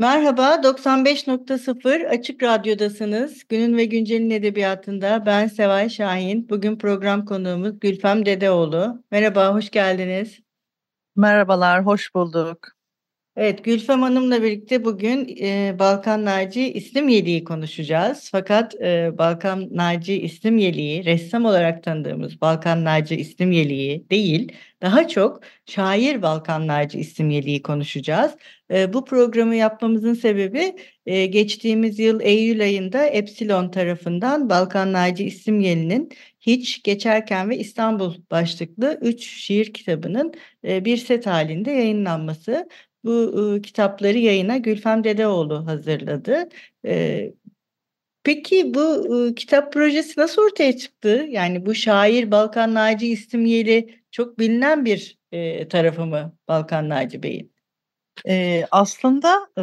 Merhaba, 95.0 Açık Radyo'dasınız. Günün ve Güncel'in edebiyatında ben Seval Şahin. Bugün program konuğumuz Gülfem Dedeoğlu. Merhaba, hoş geldiniz. Merhabalar, hoş bulduk. Evet, Gülfem Hanım'la birlikte bugün e, Balkan Naci İslim Yeliği konuşacağız. Fakat e, Balkan Naci İslim Yeliği, ressam olarak tanıdığımız Balkan Naci İslim Yeliği değil, daha çok şair Balkan Naci İslim Yeliği konuşacağız. E, bu programı yapmamızın sebebi e, geçtiğimiz yıl Eylül ayında Epsilon tarafından Balkan Naci İslim Yeli'nin Hiç, Geçerken ve İstanbul başlıklı 3 şiir kitabının e, bir set halinde yayınlanması. Bu e, kitapları yayına Gülfem Dedeoğlu hazırladı. E, peki bu e, kitap projesi nasıl ortaya çıktı? Yani bu şair Balkan Naci İstimyeli çok bilinen bir e, tarafı mı Balkan Naci Bey'in? E, aslında e,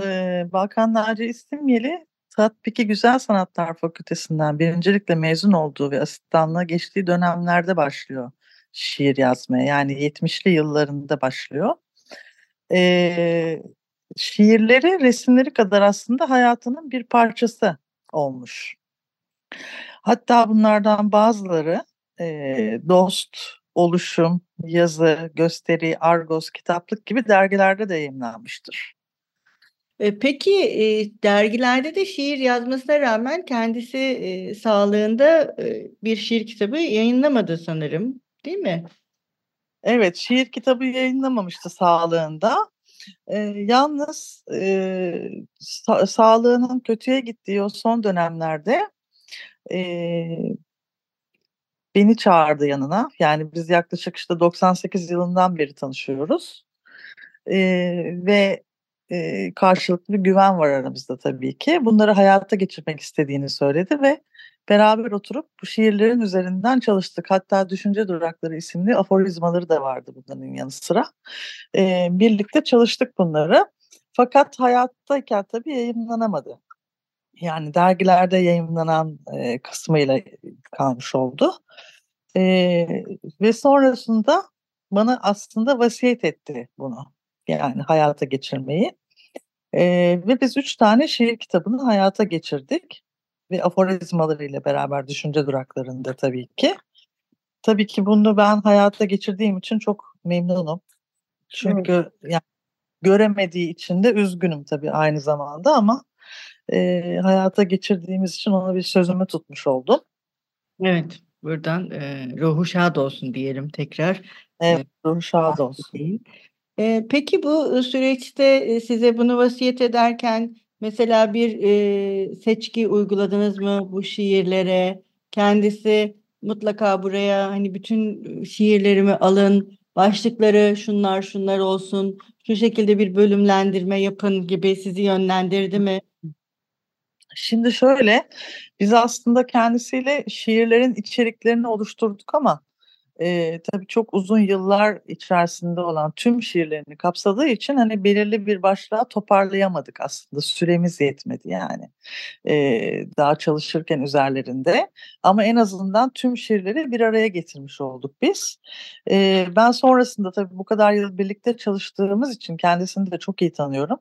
Balkan Naci İstimyeli Tatbiki Güzel Sanatlar Fakültesinden birincilikle mezun olduğu ve asistanlığa geçtiği dönemlerde başlıyor şiir yazmaya. Yani 70'li yıllarında başlıyor e, şiirleri resimleri kadar aslında hayatının bir parçası olmuş. Hatta bunlardan bazıları e, dost, oluşum, yazı, gösteri, argos, kitaplık gibi dergilerde de yayınlanmıştır. E, peki dergilerde de şiir yazmasına rağmen kendisi sağlığında bir şiir kitabı yayınlamadı sanırım, değil mi? Evet, şiir kitabı yayınlamamıştı sağlığında. E, yalnız e, sa- sağlığının kötüye gittiği o son dönemlerde e, beni çağırdı yanına. Yani biz yaklaşık işte 98 yılından beri tanışıyoruz. E, ve e, karşılıklı bir güven var aramızda tabii ki. Bunları hayata geçirmek istediğini söyledi ve beraber oturup bu şiirlerin üzerinden çalıştık. Hatta Düşünce Durakları isimli aforizmaları da vardı bunların yanı sıra. E, birlikte çalıştık bunları. Fakat hayattayken tabii yayınlanamadı. Yani dergilerde yayınlanan e, kısmıyla kalmış oldu. E, ve sonrasında bana aslında vasiyet etti bunu. Yani hayata geçirmeyi. E, ve biz üç tane şiir kitabını hayata geçirdik ve aforizmalarıyla beraber düşünce duraklarında tabii ki. Tabii ki bunu ben hayatta geçirdiğim için çok memnunum. Çünkü evet. yani göremediği için de üzgünüm tabii aynı zamanda ama e, hayata geçirdiğimiz için ona bir sözümü tutmuş oldum. Evet, buradan e, ruhu şad olsun diyelim tekrar. Evet, ruhu şad olsun. E, peki bu süreçte size bunu vasiyet ederken Mesela bir e, seçki uyguladınız mı bu şiirlere? Kendisi mutlaka buraya hani bütün şiirlerimi alın, başlıkları şunlar şunlar olsun, şu şekilde bir bölümlendirme yapın gibi sizi yönlendirdi mi? Şimdi şöyle, biz aslında kendisiyle şiirlerin içeriklerini oluşturduk ama e, tabii çok uzun yıllar içerisinde olan tüm şiirlerini kapsadığı için hani belirli bir başlığa toparlayamadık aslında süremiz yetmedi yani e, daha çalışırken üzerlerinde ama en azından tüm şiirleri bir araya getirmiş olduk biz. E, ben sonrasında tabii bu kadar yıl birlikte çalıştığımız için kendisini de çok iyi tanıyorum.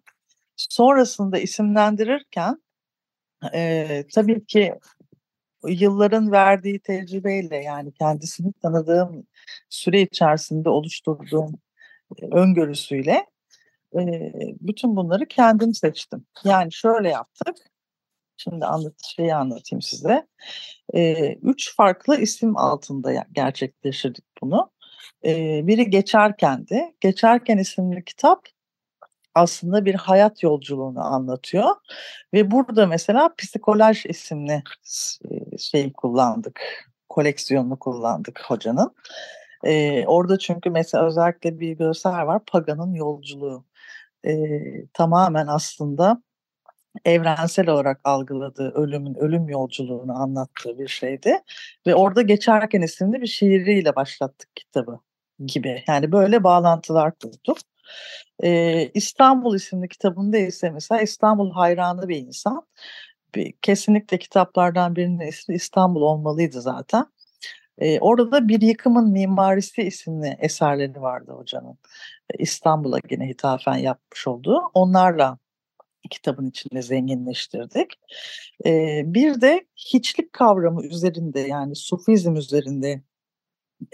Sonrasında isimlendirirken e, tabii ki yılların verdiği tecrübeyle yani kendisini tanıdığım süre içerisinde oluşturduğum öngörüsüyle bütün bunları kendim seçtim. Yani şöyle yaptık. Şimdi anlat şeyi anlatayım size. Üç farklı isim altında gerçekleştirdik bunu. Biri Geçerken'di. Geçerken isimli kitap aslında bir hayat yolculuğunu anlatıyor. Ve burada mesela psikolaj isimli şey kullandık. koleksiyonunu kullandık hocanın. E, orada çünkü mesela özellikle bir görsel var Pagan'ın yolculuğu. E, tamamen aslında evrensel olarak algıladığı ölümün ölüm yolculuğunu anlattığı bir şeydi. Ve orada Geçerken isimli bir şiiriyle başlattık kitabı gibi. Yani böyle bağlantılar kurduk. Ee, İstanbul isimli kitabında ise mesela İstanbul hayranı bir insan. Bir, kesinlikle kitaplardan birinin ismi İstanbul olmalıydı zaten. Ee, orada bir yıkımın mimarisi isimli eserleri vardı hocanın. İstanbul'a yine hitafen yapmış olduğu. Onlarla kitabın içinde zenginleştirdik. Ee, bir de hiçlik kavramı üzerinde yani sufizm üzerinde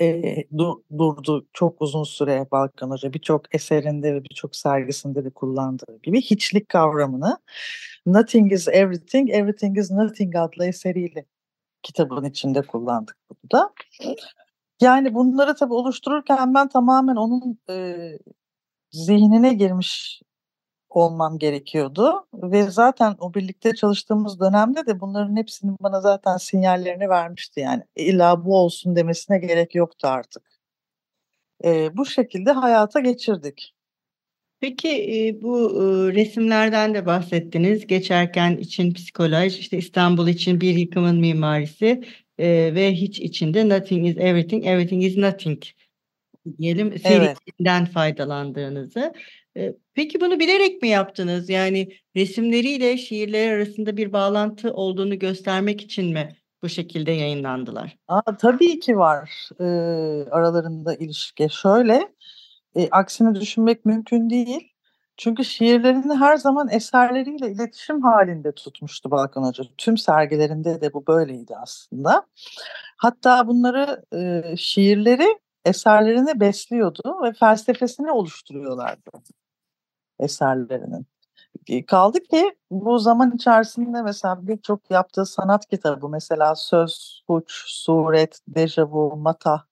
e, du, durdu çok uzun süre Balkan Hoca. Birçok eserinde ve birçok sergisinde de kullandığı gibi hiçlik kavramını Nothing is Everything, Everything is Nothing adlı eseriyle kitabın içinde kullandık bunu da. Yani bunları tabii oluştururken ben tamamen onun e, zihnine girmiş olmam gerekiyordu ve zaten o birlikte çalıştığımız dönemde de bunların hepsinin bana zaten sinyallerini vermişti yani illa bu olsun demesine gerek yoktu artık. E, bu şekilde hayata geçirdik. Peki bu resimlerden de bahsettiniz. Geçerken için psikoloj, işte İstanbul için bir yıkımın mimarisi ve hiç içinde nothing is everything, everything is nothing diyelim serisinden evet. faydalandığınızı. Peki bunu bilerek mi yaptınız? Yani resimleriyle şiirler arasında bir bağlantı olduğunu göstermek için mi bu şekilde yayınlandılar? Aa, tabii ki var e, aralarında ilişki. Şöyle, e, aksini düşünmek mümkün değil. Çünkü şiirlerini her zaman eserleriyle iletişim halinde tutmuştu Balkan Hoca. Tüm sergilerinde de bu böyleydi aslında. Hatta bunları e, şiirleri eserlerini besliyordu ve felsefesini oluşturuyorlardı eserlerinin. Kaldı ki bu zaman içerisinde mesela birçok yaptığı sanat kitabı mesela Söz, Suç, Suret, Dejavu, Mata,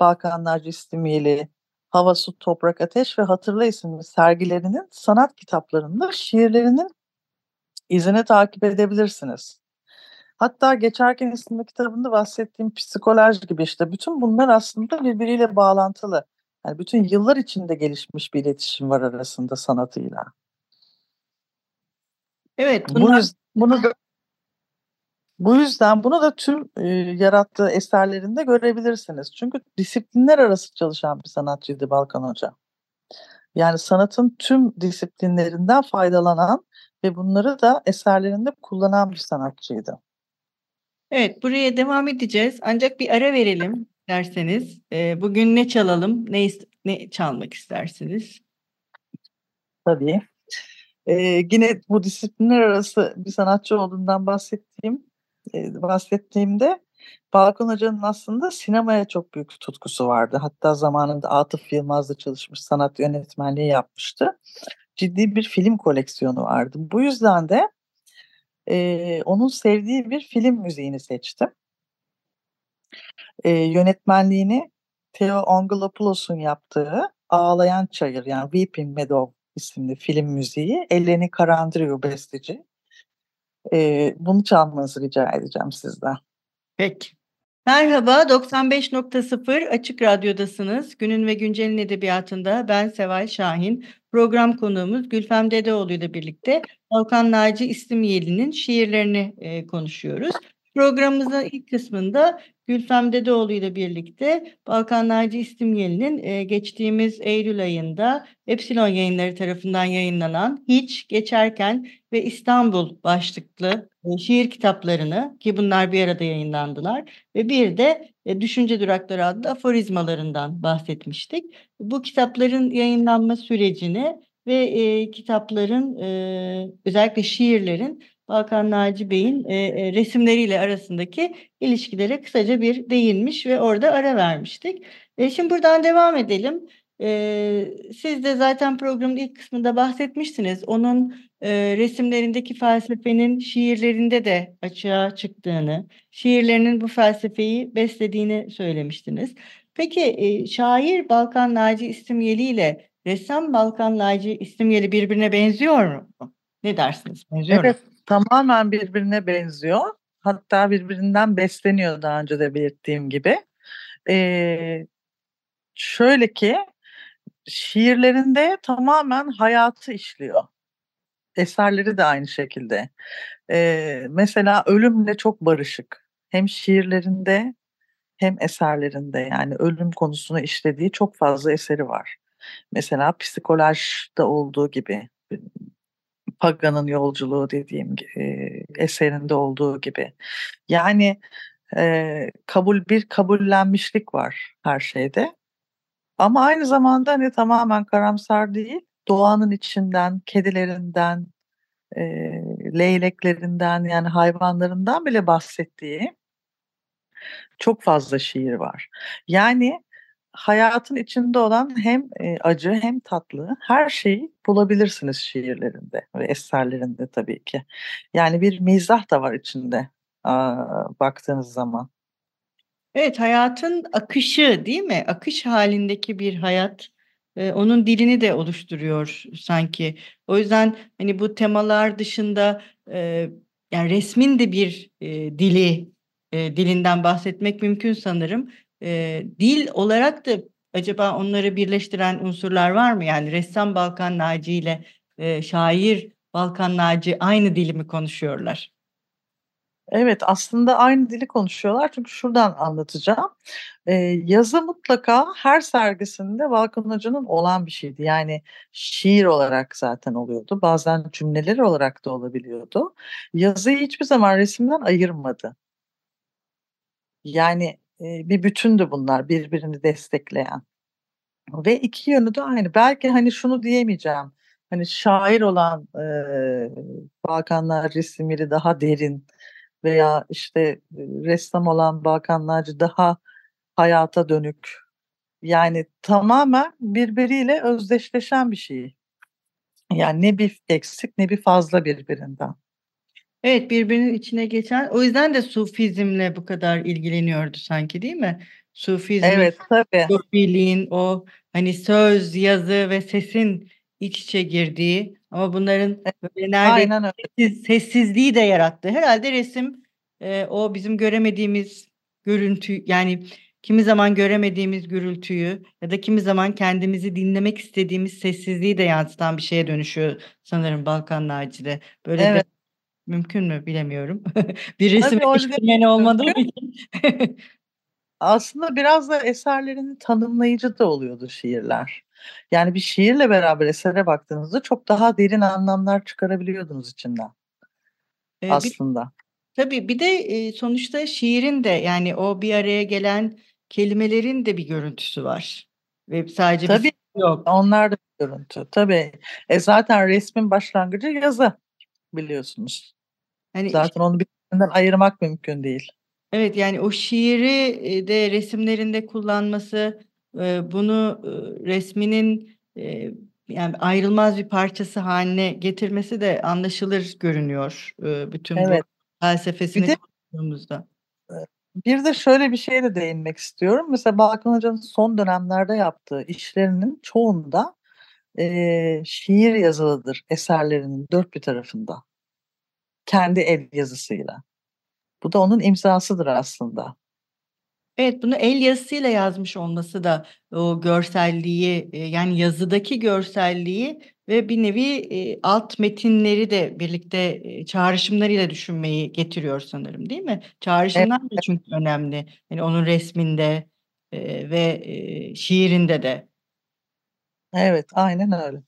Balkanlar Cistimiyeli, Hava, Su, Toprak, Ateş ve Hatırla isimli sergilerinin sanat kitaplarında şiirlerinin izini takip edebilirsiniz. Hatta geçerken isimli kitabında bahsettiğim psikoloj gibi işte bütün bunlar aslında birbiriyle bağlantılı. Yani bütün yıllar içinde gelişmiş bir iletişim var arasında sanatıyla. Evet. Bunlar... Bu, bunu da, bu yüzden bunu da tüm e, yarattığı eserlerinde görebilirsiniz. Çünkü disiplinler arası çalışan bir sanatçıydı Balkan Hoca. Yani sanatın tüm disiplinlerinden faydalanan ve bunları da eserlerinde kullanan bir sanatçıydı. Evet, buraya devam edeceğiz. Ancak bir ara verelim derseniz. E, bugün ne çalalım, ne ne çalmak istersiniz? Tabii. Ee, yine bu disiplinler arası bir sanatçı olduğundan bahsettiğim e, bahsettiğimde Balkon Hoca'nın aslında sinemaya çok büyük tutkusu vardı. Hatta zamanında Atıf Yılmaz'la çalışmış sanat yönetmenliği yapmıştı. Ciddi bir film koleksiyonu vardı. Bu yüzden de e, onun sevdiği bir film müziğini seçtim. E, yönetmenliğini Theo Angelopoulos'un yaptığı Ağlayan Çayır yani Weeping Meadow isimli film müziği. Eleni Karandriou besteci. E, bunu çalmanızı rica edeceğim sizden. Peki. Merhaba, 95.0 Açık Radyo'dasınız. Günün ve Güncel'in edebiyatında ben Seval Şahin. Program konuğumuz Gülfem Dedeoğlu ile birlikte Volkan Naci İslimyeli'nin şiirlerini e, konuşuyoruz. Programımızın ilk kısmında Gülfem Dedeoğlu ile birlikte Balkan Naci İstimyeli'nin e, geçtiğimiz Eylül ayında Epsilon yayınları tarafından yayınlanan Hiç, Geçerken ve İstanbul başlıklı e, şiir kitaplarını ki bunlar bir arada yayınlandılar ve bir de e, Düşünce Durakları adlı aforizmalarından bahsetmiştik. Bu kitapların yayınlanma sürecini ve e, kitapların e, özellikle şiirlerin Balkan Naci Bey'in e, e, resimleriyle arasındaki ilişkilere kısaca bir değinmiş ve orada ara vermiştik. E, şimdi buradan devam edelim. E, siz de zaten programın ilk kısmında bahsetmiştiniz. Onun e, resimlerindeki felsefenin şiirlerinde de açığa çıktığını, şiirlerinin bu felsefeyi beslediğini söylemiştiniz. Peki e, şair Balkan Naci İstimyeli ile ressam Balkan Naci İstimyeli birbirine benziyor mu? Ne dersiniz? Benziyor evet, mu? Tamamen birbirine benziyor. hatta birbirinden besleniyor daha önce de belirttiğim gibi. Ee, şöyle ki şiirlerinde tamamen hayatı işliyor. Eserleri de aynı şekilde. Ee, mesela ölümle çok barışık. Hem şiirlerinde hem eserlerinde yani ölüm konusunu işlediği çok fazla eseri var. Mesela psikolojda olduğu gibi Paga'nın yolculuğu dediğim e, eserinde olduğu gibi. Yani e, kabul bir kabullenmişlik var her şeyde. Ama aynı zamanda hani tamamen karamsar değil, doğanın içinden, kedilerinden, e, leyleklerinden yani hayvanlarından bile bahsettiği çok fazla şiir var. Yani hayatın içinde olan hem e, acı hem tatlı her şeyi bulabilirsiniz şiirlerinde ve eserlerinde tabii ki. Yani bir mizah da var içinde baktığınız zaman. Evet, hayatın akışı değil mi? Akış halindeki bir hayat e, onun dilini de oluşturuyor sanki. O yüzden hani bu temalar dışında e, yani resmin de bir dili dilinden bahsetmek mümkün sanırım. E, dil olarak da acaba onları birleştiren unsurlar var mı? Yani ressam Balkan Naci ile e, şair Balkan Naci aynı dili mi konuşuyorlar? Evet, aslında aynı dili konuşuyorlar çünkü şuradan anlatacağım. Eee, yazı mutlaka her sergisinde Balkan Hoca'nın olan bir şeydi. Yani şiir olarak zaten oluyordu. Bazen cümleler olarak da olabiliyordu. Yazıyı hiçbir zaman resimden ayırmadı. Yani, bir bütündü bunlar birbirini destekleyen. Ve iki yönü de aynı. Belki, hani, şunu diyemeyeceğim, hani, şair olan, eee, Balkanlar resimleri daha derin veya işte ressam olan Balkan Naci daha hayata dönük. Yani tamamen birbiriyle özdeşleşen bir şey. Yani ne bir eksik ne bir fazla birbirinden. Evet birbirinin içine geçen o yüzden de Sufizmle bu kadar ilgileniyordu sanki değil mi? Sufizm, evet, tabii. Sufiliğin o hani söz, yazı ve sesin iç içe girdiği ama bunların böyle neredeyse sessiz, sessizliği de yarattı. Herhalde resim e, o bizim göremediğimiz görüntü yani kimi zaman göremediğimiz gürültüyü ya da kimi zaman kendimizi dinlemek istediğimiz sessizliği de yansıtan bir şeye dönüşüyor sanırım Balkan Naci'de. Böyle evet. Mümkün mü bilemiyorum. bir resim eleştirmeni olmadığı için. Aslında biraz da eserlerini tanımlayıcı da oluyordu şiirler. Yani bir şiirle beraber esere baktığınızda çok daha derin anlamlar çıkarabiliyordunuz içinden. Ee, aslında. Bir, tabii bir de e, sonuçta şiirin de yani o bir araya gelen kelimelerin de bir görüntüsü var. Ve sadece tabii bir yok. Onlar da bir görüntü. Tabii. E zaten resmin başlangıcı yazı biliyorsunuz. Hani zaten onu birbirinden ayırmak mümkün değil. Evet yani o şiiri de resimlerinde kullanması, bunu resminin yani ayrılmaz bir parçası haline getirmesi de anlaşılır görünüyor bütün evet. bu felsefesini konuştuğumuzda. Bir de şöyle bir şeye de değinmek istiyorum. Mesela Balkan Hoca'nın son dönemlerde yaptığı işlerinin çoğunda e, şiir yazılıdır eserlerinin dört bir tarafında. Kendi el yazısıyla. Bu da onun imzasıdır aslında. Evet, bunu el yazısıyla yazmış olması da o görselliği, yani yazıdaki görselliği ve bir nevi, alt metinleri de birlikte, çağrışımlarıyla düşünmeyi getiriyor sanırım, değil mi? Çağrışımlar da çünkü önemli. Hani onun resminde, ve, şiirinde de. Evet, aynen öyle.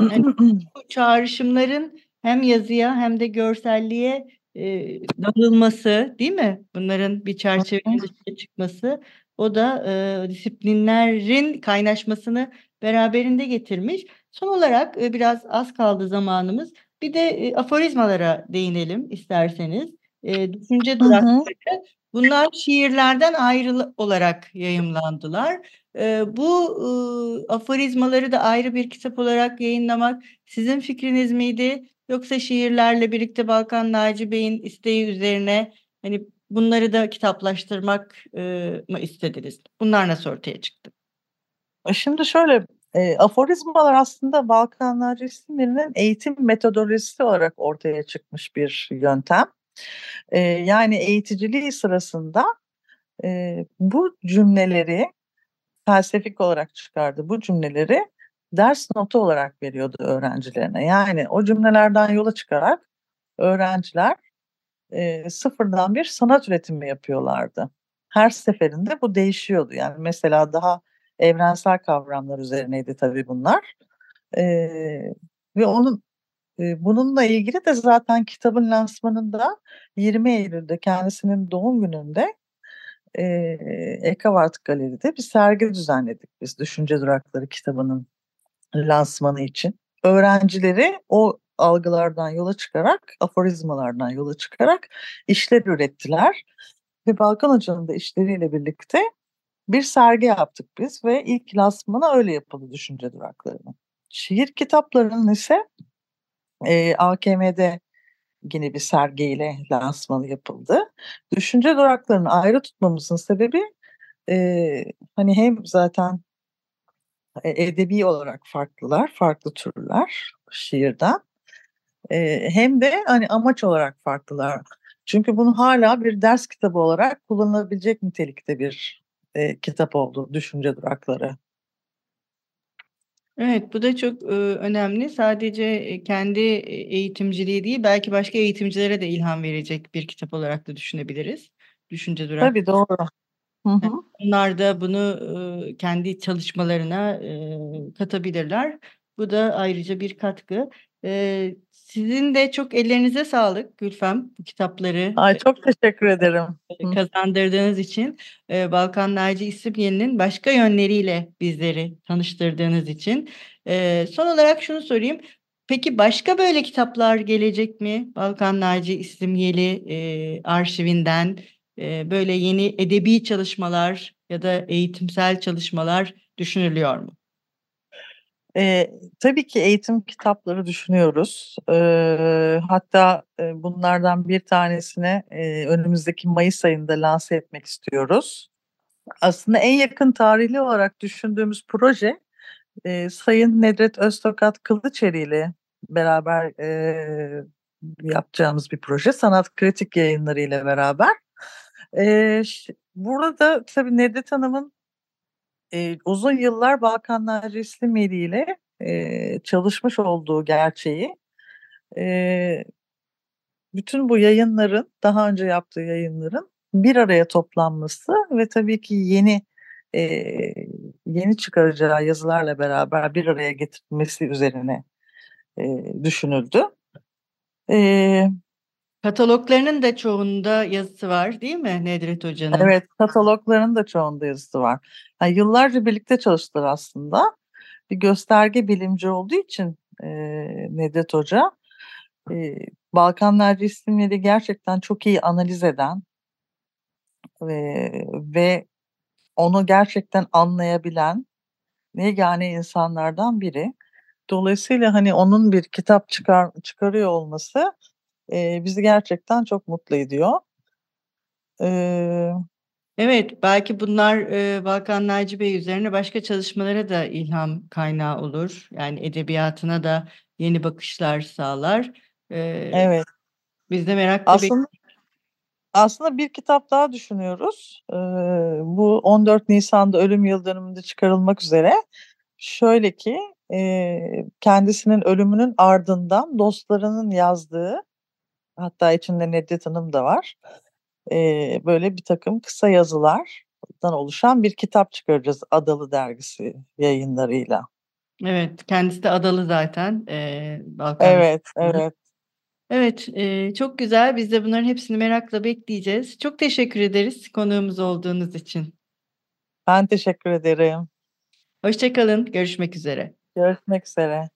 Yani bu çağrışımların hem yazıya hem de görselliğe Eee, dağılması, değil mi? Bunların bir çerçevenin dışına çıkması, o da, eee, disiplinlerin kaynaşmasını beraberinde getirmiş. Son olarak, eee, biraz az kaldı zamanımız. Bir de, eee, aforizmalara değinelim isterseniz. Eee, düşünce durakları. Bunlar şiirlerden ayrı olarak yayımlandılar. Eee, bu, ııı, aforizmaları da ayrı bir kitap olarak yayınlamak sizin fikriniz miydi? Yoksa şiirlerle birlikte Balkan Naci Bey'in isteği üzerine hani bunları da kitaplaştırmak e, mı istediniz? Bunlar nasıl ortaya çıktı? E, şimdi şöyle e, aforizmalar aslında Balkan Naci isimlerinin eğitim metodolojisi olarak ortaya çıkmış bir yöntem. Eee, yani eğiticiliği sırasında, eee, bu cümleleri felsefik olarak çıkardığı bu cümleleri ders notu olarak veriyordu öğrencilerine. Yani o cümlelerden yola çıkarak öğrenciler, eee, sıfırdan bir sanat üretimi yapıyorlardı. Her seferinde bu değişiyordu. Yani mesela daha evrensel kavramlar üzerineydi tabii bunlar. Eee, ve onun eee, bununla ilgili de zaten kitabın lansmanında 20 Eylül'de kendisinin doğum gününde, eee, Ekavart Galeri'de bir sergi düzenledik biz Düşünce Durakları kitabının lansmanı için. Öğrencileri o algılardan yola çıkarak, aforizmalardan yola çıkarak işler ürettiler ve Balkan Hoca'nın da işleriyle birlikte bir sergi yaptık biz ve ilk lansmanı öyle yapıldı Düşünce Durakları'nın. Şiir kitaplarının ise, eee, AKM'de yine bir sergiyle lansmanı yapıldı. Düşünce Durakları'nı ayrı tutmamızın sebebi, eee, hani hem zaten e edebi olarak farklılar, farklı türler şiirden, eee, hem de hani amaç olarak farklılar. Çünkü bunu hâlâ bir ders kitabı olarak kullanılabilecek nitelikte bir, eee, kitap oldu Düşünce Durakları. Evet, bu da çok, ııı, önemli. Sadece, eee, kendi, eee, eğitimciliği değil, belki başka eğitimcilere de ilham verecek bir kitap olarak da düşünebiliriz. Düşünce Durak Tabii, doğru. Hı hı. Onlar da bunu, kendi çalışmalarına, katabilirler. Bu da ayrıca bir katkı. Sizin de çok ellerinize sağlık Gülfem, bu kitapları, Ay, çok teşekkür ederim. Kazandırdığınız için, eee, Balkan Naci İslimyeli'nin başka yönleriyle bizleri tanıştırdığınız için. Son olarak şunu sorayım, peki başka böyle kitaplar gelecek mi? Balkan Naci İslimyeli, eee, arşivinden, böyle yeni edebi çalışmalar ya da eğitimsel çalışmalar düşünülüyor mu? Eee, tabii ki eğitim kitapları düşünüyoruz. Eee, hatta, eee, bunlardan bir tanesini, eee, önümüzdeki mayıs ayında lanse etmek istiyoruz. Aslında en yakın tarihli olarak düşündüğümüz proje, eee, Sayın Nedret Öztokat Kılıçeri ile beraber, eee, yapacağımız bir proje. Sanat Kritik Yayınları ile beraber. Burada tabii Nedret Hanım'ın, eee, uzun yıllar Balkan Naci İslimyeli ile, eee, çalışmış olduğu gerçeği, eee, bütün bu yayınların, daha önce yaptığı yayınların bir araya toplanması ve tabii ki yeni, eee, yeni çıkaracağı yazılarla beraber bir araya getirilmesi üzerine, eee, düşünüldü. Eee Kataloglarının da çoğunda yazısı var, değil mi Nedret Hoca'nın? Evet, kataloglarının da çoğunda yazısı var. Ya, yıllarca birlikte çalıştılar aslında. Bir gösterge bilimci olduğu için, eee, Nedret Hoca, eee, Balkan Naci İslimyeli gerçekten çok iyi analiz eden eee, ve onu gerçekten anlayabilen yegâne insanlardan biri. Dolayısıyla, hani, onun bir kitap çıkar çıkarıyor olması, eee, bizi gerçekten çok mutlu ediyor. Eee Evet, belki bunlar, eee, Balkan Naci Bey üzerine başka çalışmalara da ilham kaynağı olur. Yani edebiyatına da yeni bakışlar sağlar. Eee, Evet. biz de merakla Aslında aslında bir kitap daha düşünüyoruz. Eee, bu 14 Nisan'da ölüm yıldönümünde çıkarılmak üzere. Şöyle ki, eee, kendisinin ölümünün ardından dostlarının yazdığı, hatta içinde Nedret Hanım da var, eee, böyle birtakım kısa yazılardan oluşan bir kitap çıkaracağız Adalı Dergisi Yayınları'yla. Evet, kendisi de adalı zaten, eee, Balkan Evet, evet. Evet, eee, çok güzel. Biz de bunların hepsini merakla bekleyeceğiz. Çok teşekkür ederiz konuğumuz olduğunuz için. Ben teşekkür ederim. Hoşça kalın, görüşmek üzere. Görüşmek üzere.